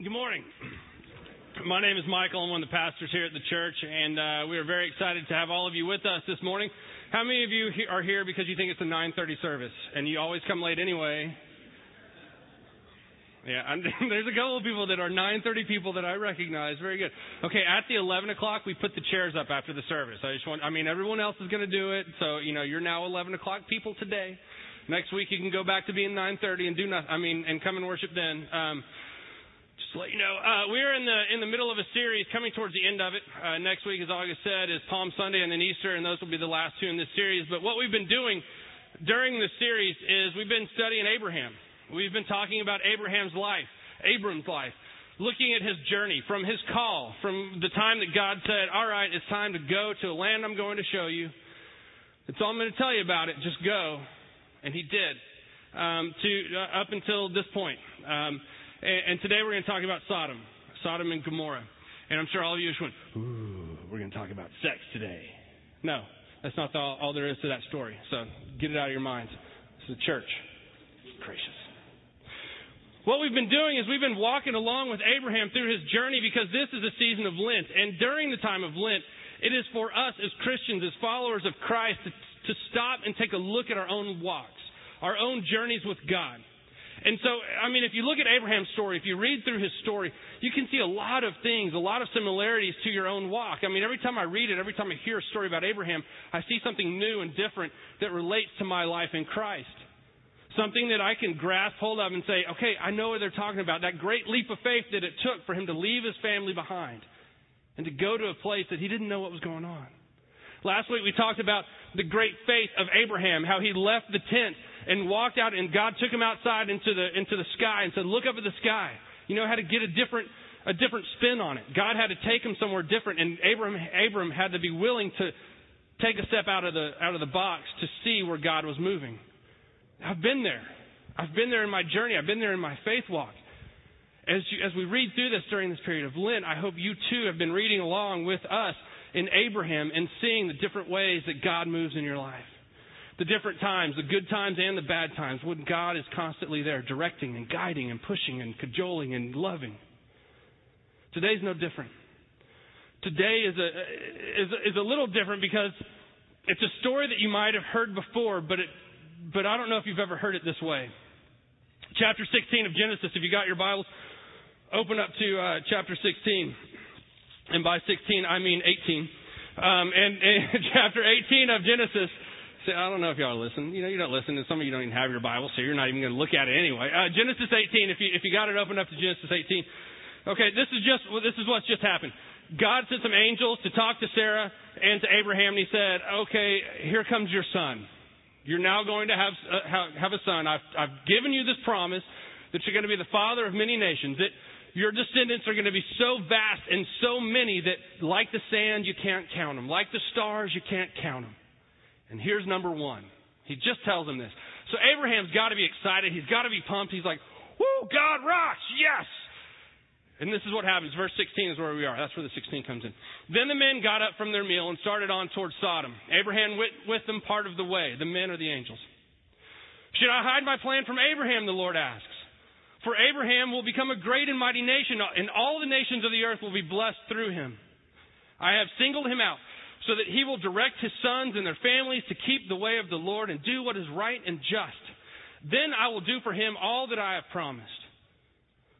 Good morning. My name is Michael. I'm one of the pastors here at the church, and uh, we are very excited to have all of you with us this morning. How many of you are here because you think it's a 9:30 service, and you always come late anyway? Yeah, I'm, there's a couple of people that are 9:30 people that I recognize. Very good. Okay, at the 11 o'clock, we put the chairs up after the service. I just want, I mean, everyone else is going to do it, so you know, you're now 11 o'clock people today. Next week, you can go back to being 9:30 and do nothing. I mean, and come and worship then. Um, just let you know, uh, we're in the in the middle of a series, coming towards the end of it. Uh, next week, as August said, is Palm Sunday and then Easter, and those will be the last two in this series. But what we've been doing during this series is we've been studying Abraham. We've been talking about Abraham's life, Abram's life, looking at his journey from his call, from the time that God said, All right, it's time to go to a land I'm going to show you. That's all I'm going to tell you about it. Just go. And he did. Um, to uh, up until this point. Um, and, and, today we're going to talk about Sodom, Sodom and Gomorrah. And I'm sure all of you just went, "Ooh, we're going to talk about sex today." No, that's not all, all there is to that story. So get it out of your minds. It's the church. Gracious. What we've been doing is we've been walking along with Abraham through his journey because this is a season of Lent. And during the time of Lent, it is for us as Christians, as followers of Christ, to, to stop and take a look at our own walks, our own journeys with God. And so, I mean, if you look at Abraham's story, if you read through his story, you can see a lot of things, a lot of similarities to your own walk. I mean, every time I read it, every time I hear a story about Abraham, I see something new and different that relates to my life in Christ. Something that I can grasp hold of and say, okay, I know what they're talking about. That great leap of faith that it took for him to leave his family behind and to go to a place that he didn't know what was going on. Last week we talked about the great faith of Abraham, how he left the tent and walked out and God took him outside into the, into the sky and said, look up at the sky. You know how to get a different, a different spin on it. God had to take him somewhere different and Abraham, Abraham had to be willing to take a step out of the, out of the box to see where God was moving. I've been there. I've been there in my journey. I've been there in my faith walk. As, you, as we read through this during this period of Lent, I hope you too have been reading along with us in Abraham and seeing the different ways that God moves in your life. The different times, the good times and the bad times, when God is constantly there directing and guiding and pushing and cajoling and loving. Today's no different. Today is a, is is a little different because it's a story that you might have heard before, but it but I don't know if you've ever heard it this way. Chapter 16 of Genesis, if you got your Bibles, open up to uh, chapter 16. And by 16, I mean 18. Um, and, and chapter 18 of Genesis, see, I don't know if y'all listen. You know, you don't listen, and some of you don't even have your Bible, so you're not even going to look at it anyway. Uh, Genesis 18, if you, if you got it open up to Genesis 18. Okay, this is just, this is what's just happened. God sent some angels to talk to Sarah and to Abraham, and he said, okay, here comes your son. You're now going to have, uh, have a son. I've, I've given you this promise that you're going to be the father of many nations, that your descendants are going to be so vast and so many that, like the sand, you can't count them. Like the stars, you can't count them. And here's number one. He just tells him this. So Abraham's got to be excited. He's got to be pumped. He's like, Woo, God rocks. Yes. And this is what happens. Verse 16 is where we are. That's where the 16 comes in. Then the men got up from their meal and started on towards Sodom. Abraham went with them part of the way. The men are the angels. Should I hide my plan from Abraham? The Lord asks. For Abraham will become a great and mighty nation, and all the nations of the earth will be blessed through him. I have singled him out so that he will direct his sons and their families to keep the way of the Lord and do what is right and just. Then I will do for him all that I have promised.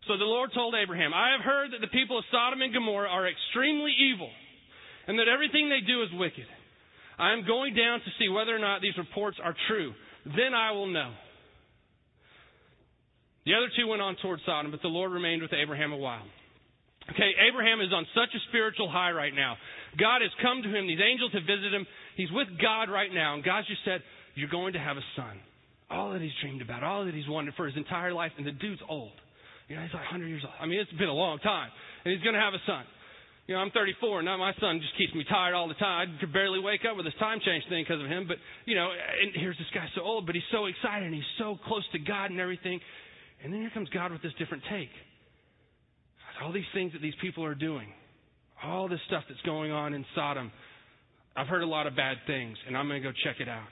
So the Lord told Abraham, I have heard that the people of Sodom and Gomorrah are extremely evil, and that everything they do is wicked. I am going down to see whether or not these reports are true. Then I will know. The other two went on toward Sodom, but the Lord remained with Abraham a while. Okay, Abraham is on such a spiritual high right now. God has come to him. These angels have visited him. He's with God right now. And God just said, You're going to have a son. All that he's dreamed about, all that he's wanted for his entire life. And the dude's old. You know, he's like 100 years old. I mean, it's been a long time. And he's going to have a son. You know, I'm 34, and now my son just keeps me tired all the time. I could barely wake up with this time change thing because of him. But, you know, and here's this guy so old, but he's so excited, and he's so close to God and everything. And then here comes God with this different take. All these things that these people are doing, all this stuff that's going on in Sodom. I've heard a lot of bad things, and I'm going to go check it out.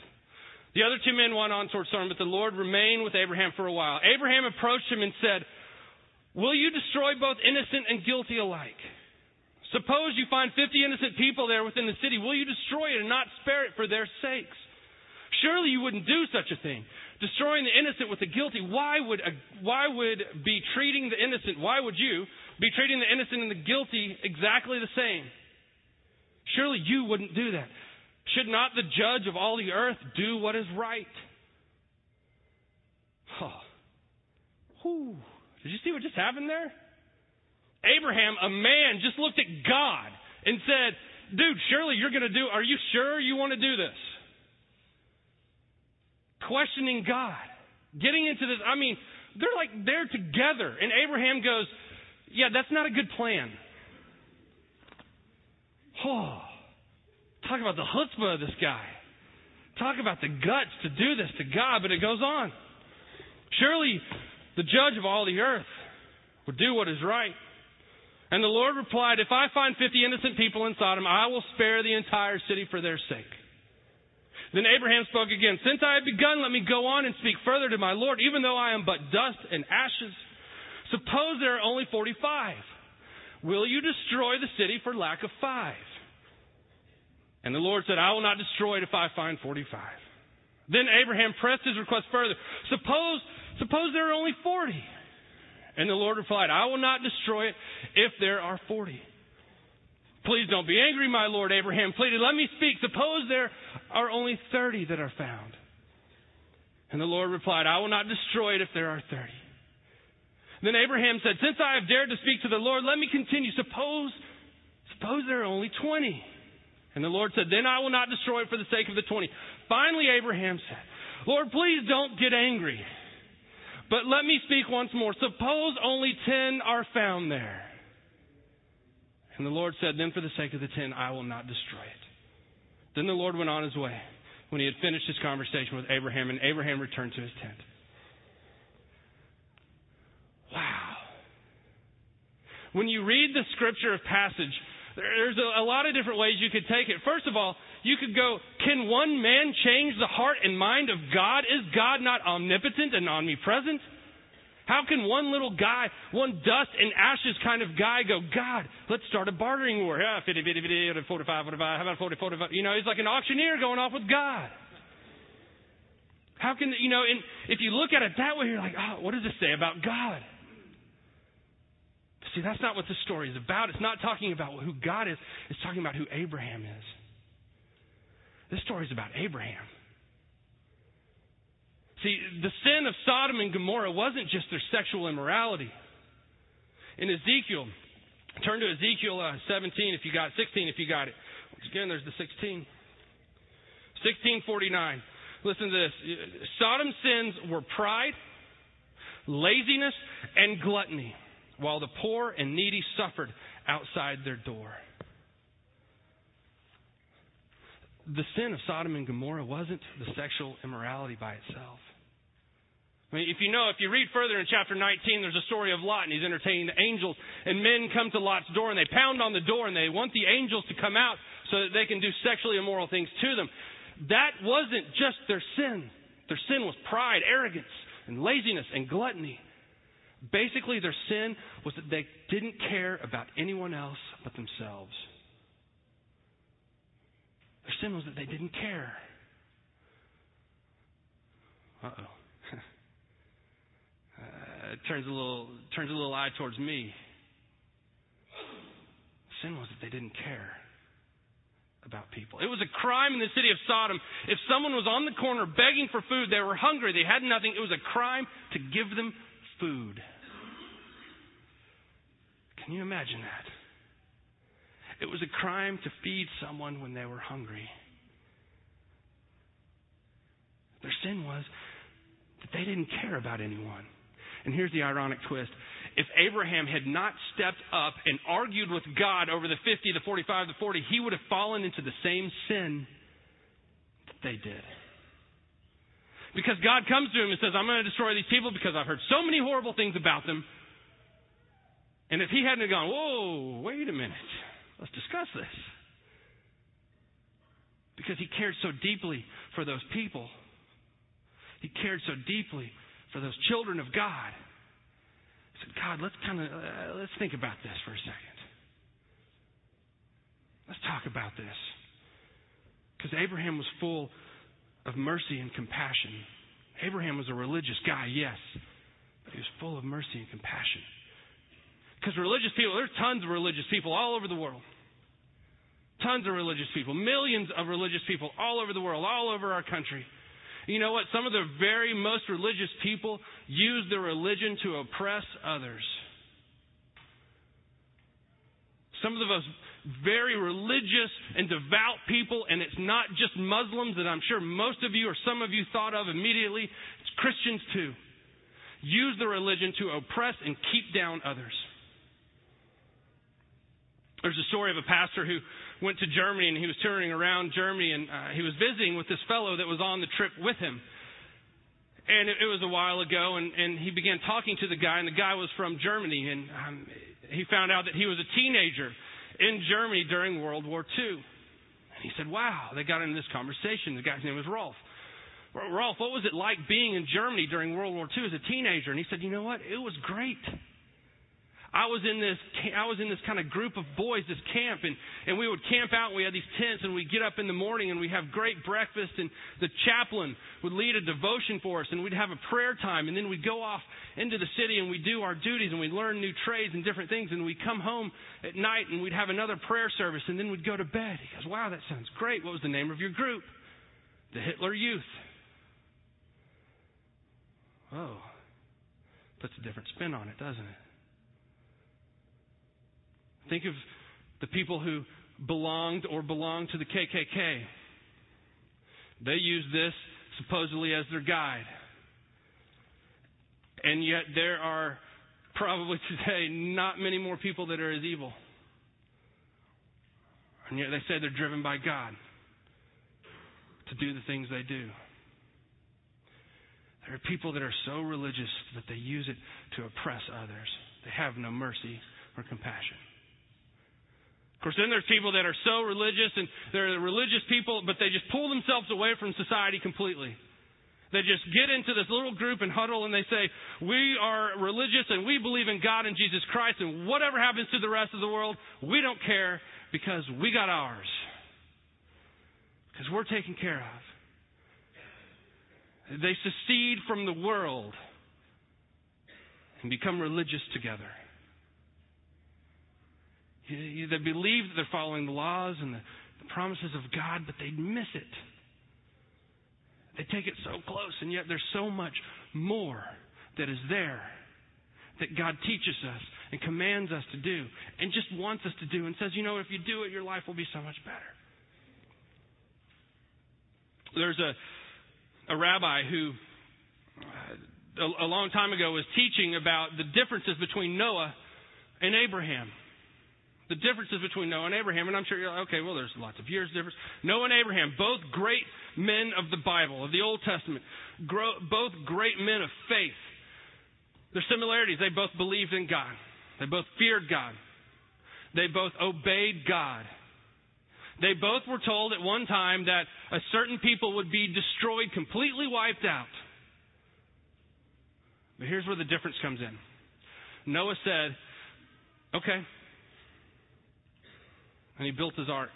The other two men went on towards Sodom, but the Lord remained with Abraham for a while. Abraham approached him and said, Will you destroy both innocent and guilty alike? Suppose you find 50 innocent people there within the city. Will you destroy it and not spare it for their sakes? Surely you wouldn't do such a thing. Destroying the innocent with the guilty. Why would, a, why would be treating the innocent, why would you be treating the innocent and the guilty exactly the same? Surely you wouldn't do that. Should not the judge of all the earth do what is right? Oh. Whew. Did you see what just happened there? Abraham, a man, just looked at God and said, Dude, surely you're going to do, are you sure you want to do this? Questioning God. Getting into this, I mean, they're like, they're together. And Abraham goes, Yeah, that's not a good plan. Oh, talk about the chutzpah of this guy. Talk about the guts to do this to God, but it goes on. Surely the judge of all the earth would do what is right. And the Lord replied, If I find fifty innocent people in Sodom, I will spare the entire city for their sake. Then Abraham spoke again, Since I have begun, let me go on and speak further to my Lord, even though I am but dust and ashes. Suppose there are only forty five. Will you destroy the city for lack of five? And the Lord said, I will not destroy it if I find forty five. Then Abraham pressed his request further. Suppose, suppose there are only forty. And the Lord replied, I will not destroy it if there are forty. Please don't be angry, my Lord, Abraham pleaded. Let me speak. Suppose there are only thirty that are found. And the Lord replied, I will not destroy it if there are thirty. Then Abraham said, Since I have dared to speak to the Lord, let me continue. Suppose, suppose there are only twenty. And the Lord said, Then I will not destroy it for the sake of the twenty. Finally, Abraham said, Lord, please don't get angry. But let me speak once more. Suppose only ten are found there. And the Lord said, Then for the sake of the ten, I will not destroy it. Then the Lord went on his way when he had finished his conversation with Abraham, and Abraham returned to his tent. Wow. When you read the scripture of passage, there's a, a lot of different ways you could take it. First of all, you could go, can one man change the heart and mind of God? Is God not omnipotent and omnipresent? How can one little guy, one dust and ashes kind of guy go, God, let's start a bartering war. Yeah, 50, 50, 50, 45, 45, how about 40, 45? You know, he's like an auctioneer going off with God. How can, you know, and if you look at it that way, you're like, oh, what does this say about God? See, that's not what this story is about. It's not talking about who God is, it's talking about who Abraham is. This story is about Abraham. See, the sin of Sodom and Gomorrah wasn't just their sexual immorality. In Ezekiel, turn to Ezekiel uh, 17 if you got 16 if you got it. Again, there's the 16. 1649. Listen to this. Sodom's sins were pride, laziness, and gluttony, while the poor and needy suffered outside their door. the sin of Sodom and Gomorrah wasn't the sexual immorality by itself. I mean, if you know, if you read further in chapter 19, there's a story of Lot, and he's entertaining the angels, and men come to Lot's door, and they pound on the door, and they want the angels to come out so that they can do sexually immoral things to them. That wasn't just their sin. Their sin was pride, arrogance, and laziness, and gluttony. Basically, their sin was that they didn't care about anyone else but themselves. Their sin was that they didn't care. Uh oh. Uh, turns a little turns a little eye towards me. Sin was that they didn't care about people. It was a crime in the city of Sodom. If someone was on the corner begging for food, they were hungry, they had nothing, it was a crime to give them food. Can you imagine that? It was a crime to feed someone when they were hungry. Their sin was that they didn't care about anyone. And here's the ironic twist. If Abraham had not stepped up and argued with God over the 50, the 45, the 40, he would have fallen into the same sin that they did. Because God comes to him and says, I'm going to destroy these people because I've heard so many horrible things about them. And if he hadn't gone, whoa, wait a minute. Let's discuss this. Because he cared so deeply for those people. He cared so deeply for those children of God. I said, God, let's kind of uh, let's think about this for a second. Let's talk about this. Because Abraham was full of mercy and compassion. Abraham was a religious guy, yes, but he was full of mercy and compassion. Because religious people, there's tons of religious people all over the world. Tons of religious people, millions of religious people all over the world, all over our country. You know what? Some of the very most religious people use their religion to oppress others. Some of the most very religious and devout people, and it's not just Muslims that I'm sure most of you or some of you thought of immediately, it's Christians too. Use the religion to oppress and keep down others. There's a story of a pastor who went to Germany and he was touring around Germany and uh, he was visiting with this fellow that was on the trip with him. And it, it was a while ago, and, and he began talking to the guy, and the guy was from Germany, and um, he found out that he was a teenager in Germany during World War II. And he said, Wow, they got into this conversation. The guy's name was Rolf. Rolf, what was it like being in Germany during World War II as a teenager? And he said, You know what? It was great. I was in this I was in this kind of group of boys, this camp, and, and we would camp out and we had these tents and we'd get up in the morning and we'd have great breakfast and the chaplain would lead a devotion for us and we'd have a prayer time and then we'd go off into the city and we'd do our duties and we'd learn new trades and different things and we'd come home at night and we'd have another prayer service and then we'd go to bed. He goes, Wow, that sounds great. What was the name of your group? The Hitler Youth. Oh. Puts a different spin on it, doesn't it? Think of the people who belonged or belong to the KKK. They used this supposedly as their guide. And yet there are probably today not many more people that are as evil. And yet they say they're driven by God to do the things they do. There are people that are so religious that they use it to oppress others. They have no mercy or compassion. Of course, then there's people that are so religious and they're religious people, but they just pull themselves away from society completely. They just get into this little group and huddle and they say, We are religious and we believe in God and Jesus Christ, and whatever happens to the rest of the world, we don't care because we got ours. Because we're taken care of. They secede from the world and become religious together. They believe that they're following the laws and the, promises of God, but they miss it. They take it so close, and yet there's so much more that is there that God teaches us and commands us to do and just wants us to do and says, you know, if you do it, your life will be so much better. There's a, a rabbi who, uh, a, a long time ago, was teaching about the differences between Noah and Abraham the differences between Noah and Abraham. And I'm sure you're like, okay, well, there's lots of years difference. Noah and Abraham, both great men of the Bible, of the Old Testament, both great men of faith. Their similarities, they both believed in God. They both feared God. They both obeyed God. They both were told at one time that a certain people would be destroyed, completely wiped out. But here's where the difference comes in. Noah said, okay, and he built his ark.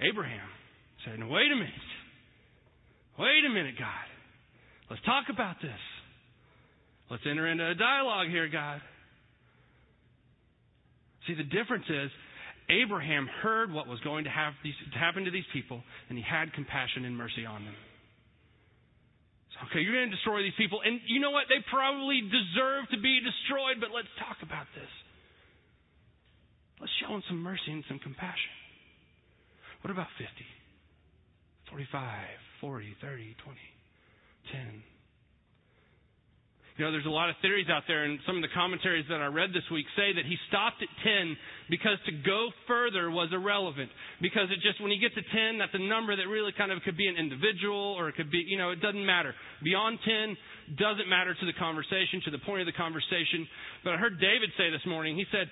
Abraham said, no, wait a minute. Wait a minute, God. Let's talk about this. Let's enter into a dialogue here, God. See, the difference is Abraham heard what was going to, have these, to happen to these people, and he had compassion and mercy on them. So, okay, you're going to destroy these people, and you know what? They probably deserve to be destroyed, but let's talk about this. Let's show them some mercy and some compassion. What about 50, 45, 40, 30, 20, 10? You know, there's a lot of theories out there, and some of the commentaries that I read this week say that he stopped at 10 because to go further was irrelevant. Because it just, when you get to 10, that's a number that really kind of could be an individual, or it could be, you know, it doesn't matter. Beyond 10 doesn't matter to the conversation, to the point of the conversation. But I heard David say this morning, he said,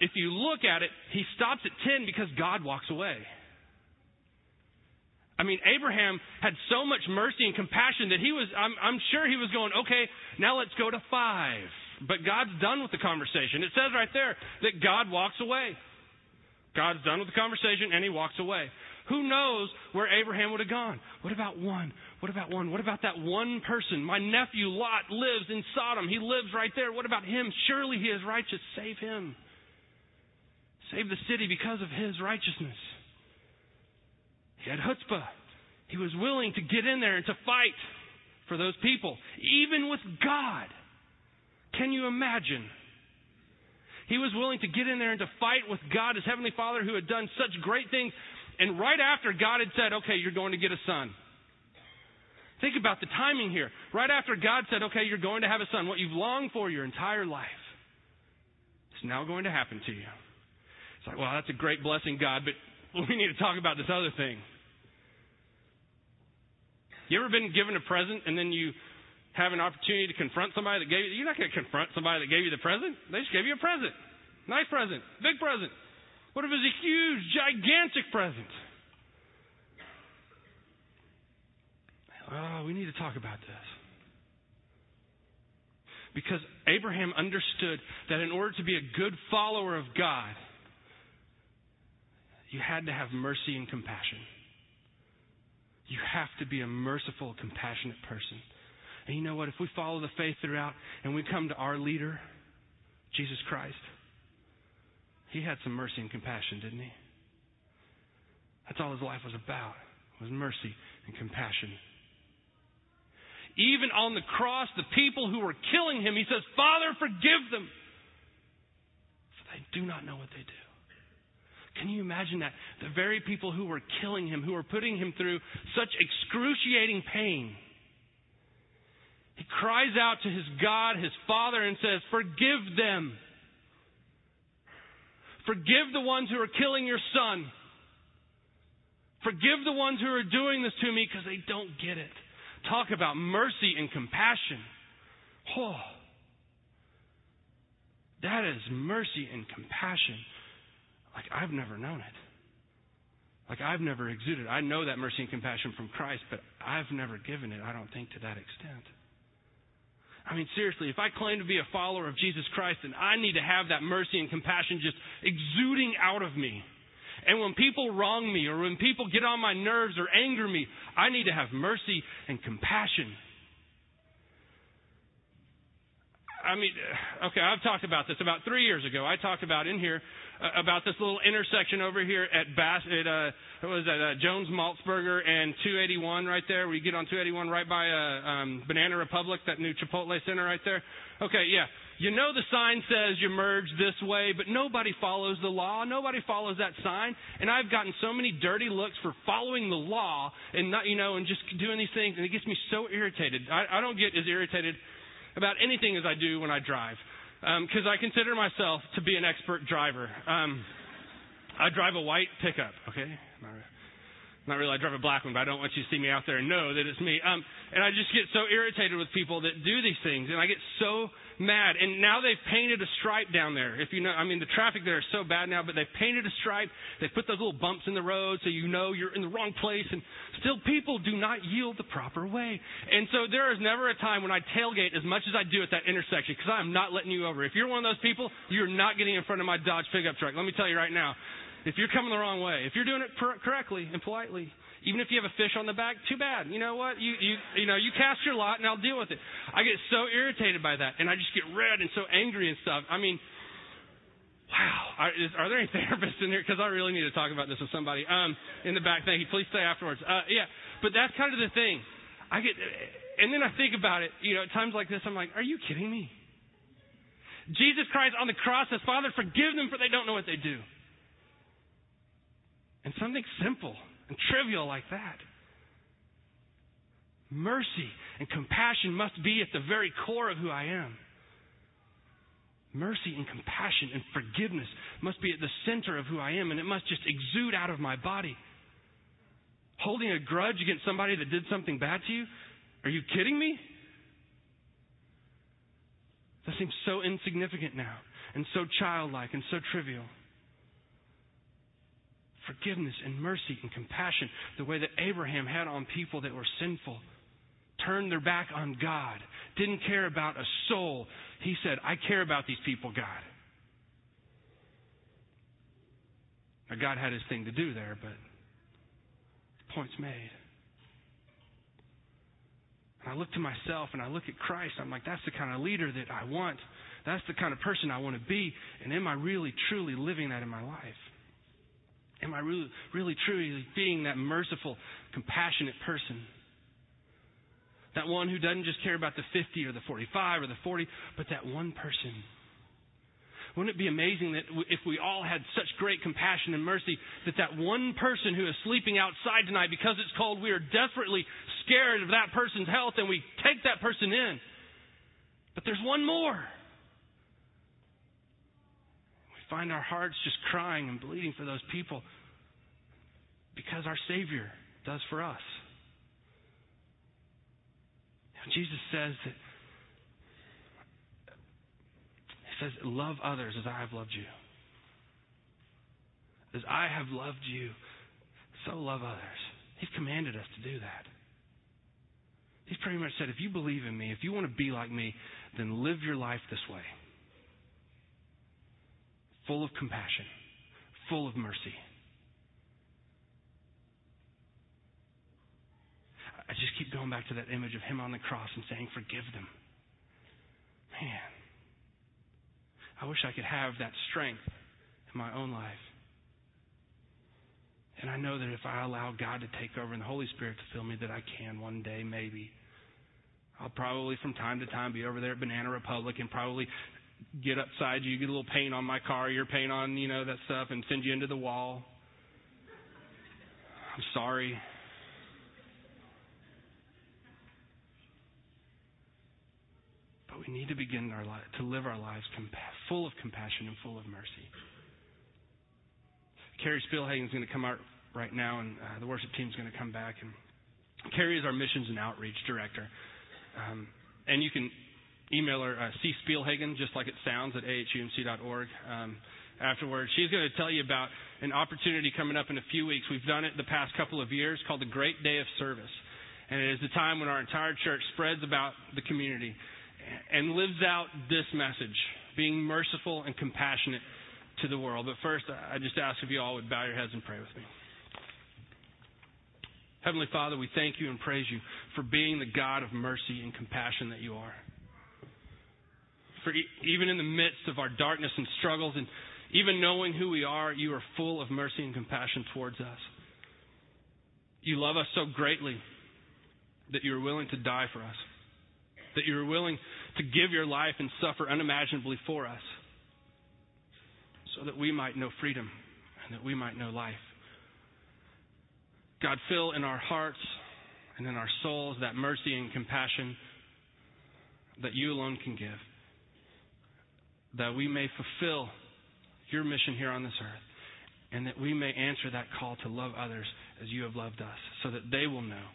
if you look at it, he stops at 10 because God walks away. I mean, Abraham had so much mercy and compassion that he was, I'm, I'm sure he was going, okay, now let's go to five. But God's done with the conversation. It says right there that God walks away. God's done with the conversation and he walks away. Who knows where Abraham would have gone? What about one? What about one? What about that one person? My nephew Lot lives in Sodom. He lives right there. What about him? Surely he is righteous. Save him. Save the city because of his righteousness. He had chutzpah. He was willing to get in there and to fight for those people, even with God. Can you imagine? He was willing to get in there and to fight with God, his heavenly Father, who had done such great things. And right after God had said, Okay, you're going to get a son. Think about the timing here. Right after God said, Okay, you're going to have a son, what you've longed for your entire life is now going to happen to you. Like, well, that's a great blessing, God, but we need to talk about this other thing. You ever been given a present and then you have an opportunity to confront somebody that gave you? You're not going to confront somebody that gave you the present. They just gave you a present. Nice present. Big present. What if it was a huge, gigantic present? Oh, we need to talk about this. Because Abraham understood that in order to be a good follower of God, you had to have mercy and compassion. You have to be a merciful, compassionate person. And you know what? If we follow the faith throughout and we come to our leader, Jesus Christ, he had some mercy and compassion, didn't he? That's all his life was about, was mercy and compassion. Even on the cross, the people who were killing him, he says, Father, forgive them. For they do not know what they do. Can you imagine that? The very people who were killing him, who were putting him through such excruciating pain. He cries out to his God, his Father, and says, Forgive them. Forgive the ones who are killing your son. Forgive the ones who are doing this to me because they don't get it. Talk about mercy and compassion. Oh, that is mercy and compassion like I've never known it. Like I've never exuded. I know that mercy and compassion from Christ, but I've never given it, I don't think, to that extent. I mean, seriously, if I claim to be a follower of Jesus Christ, then I need to have that mercy and compassion just exuding out of me. And when people wrong me or when people get on my nerves or anger me, I need to have mercy and compassion. I mean, okay, I've talked about this about three years ago. I talked about in here uh, about this little intersection over here at Bass, at, uh, what was that, uh, Jones Maltsberger and 281 right there, where you get on 281 right by, uh, um, Banana Republic, that new Chipotle center right there. Okay, yeah. You know the sign says you merge this way, but nobody follows the law. Nobody follows that sign. And I've gotten so many dirty looks for following the law and not, you know, and just doing these things, and it gets me so irritated. I, I don't get as irritated about anything as I do when I drive because um, I consider myself to be an expert driver. Um, I drive a white pickup, okay? Not, really, I drive a black one, but I don't want you to see me out there and know that it's me. Um, and I just get so irritated with people that do these things, and I get so mad. And now they've painted a stripe down there. If you know, I mean, the traffic there is so bad now, but they've painted a stripe. They've put those little bumps in the road so you know you're in the wrong place. And still, people do not yield the proper way. And so there is never a time when I tailgate as much as I do at that intersection because I'm not letting you over. If you're one of those people, you're not getting in front of my Dodge pickup truck. Let me tell you right now. If you're coming the wrong way, if you're doing it correctly and politely, even if you have a fish on the back, too bad. You know what? You you you know you cast your lot, and I'll deal with it. I get so irritated by that, and I just get red and so angry and stuff. I mean, wow. Are, is, are there any therapists in here? Because I really need to talk about this with somebody. Um, in the back, thank you. Please stay afterwards. Uh, yeah, but that's kind of the thing. I get, and then I think about it. You know, at times like this, I'm like, are you kidding me? Jesus Christ on the cross says, Father, forgive them for they don't know what they do. And something simple and trivial like that. Mercy and compassion must be at the very core of who I am. Mercy and compassion and forgiveness must be at the center of who I am, and it must just exude out of my body. Holding a grudge against somebody that did something bad to you? Are you kidding me? That seems so insignificant now, and so childlike, and so trivial. Forgiveness and mercy and compassion the way that Abraham had on people that were sinful. Turned their back on God. Didn't care about a soul. He said, I care about these people, God. Now, God had his thing to do there, but the point's made. And I look to myself and I look at Christ. I'm like, that's the kind of leader that I want. That's the kind of person I want to be. And am I really, truly living that in my life? Am I really, really, truly being that merciful, compassionate person? That one who doesn't just care about the 50 or the 45 or the 40, but that one person. Wouldn't it be amazing that if we all had such great compassion and mercy, that that one person who is sleeping outside tonight because it's cold, we are desperately scared of that person's health and we take that person in. But there's one more find our hearts just crying and bleeding for those people because our Savior does for us. Jesus says that He says, Love others as I have loved you. As I have loved you, so love others. He's commanded us to do that. He's pretty much said, if you believe in me, if you want to be like me, then live your life this way full of compassion, full of mercy. I just keep going back to that image of him on the cross and saying, Forgive them. Man, I wish I could have that strength in my own life. And I know that if I allow God to take over and the Holy Spirit to fill me, that I can one day, maybe. I'll probably from time to time be over there at Banana Republic and probably get upside you, get a little paint on my car, your paint on, you know, that stuff, and send you into the wall. I'm sorry. But we need to begin our life, to live our lives full of compassion and full of mercy. Carrie Spielhagen is going to come out right now, and uh, the worship team is going to come back. And Carrie is our missions and outreach director. Um, and you can email her, uh, C. Spielhagen, just like it sounds, at ahumc.org. Um, afterwards, she's going to tell you about an opportunity coming up in a few weeks. We've done it the past couple of years called the Great Day of Service. And it is the time when our entire church spreads about the community and lives out this message, being merciful and compassionate to the world. But first, I just ask if you all would bow your heads and pray with me. Heavenly Father, we thank you and praise you for being the God of mercy and compassion that you are for even in the midst of our darkness and struggles, and even knowing who we are, you are full of mercy and compassion towards us. You love us so greatly that you are willing to die for us, that you are willing to give your life and suffer unimaginably for us, so that we might know freedom and that we might know life. God, fill in our hearts and in our souls that mercy and compassion that you alone can give that we may fulfill your mission here on this earth and that we may answer that call to love others as you have loved us so that they will know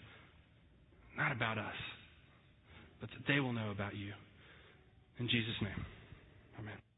not about us, but that they will know about you. In Jesus' name, amen.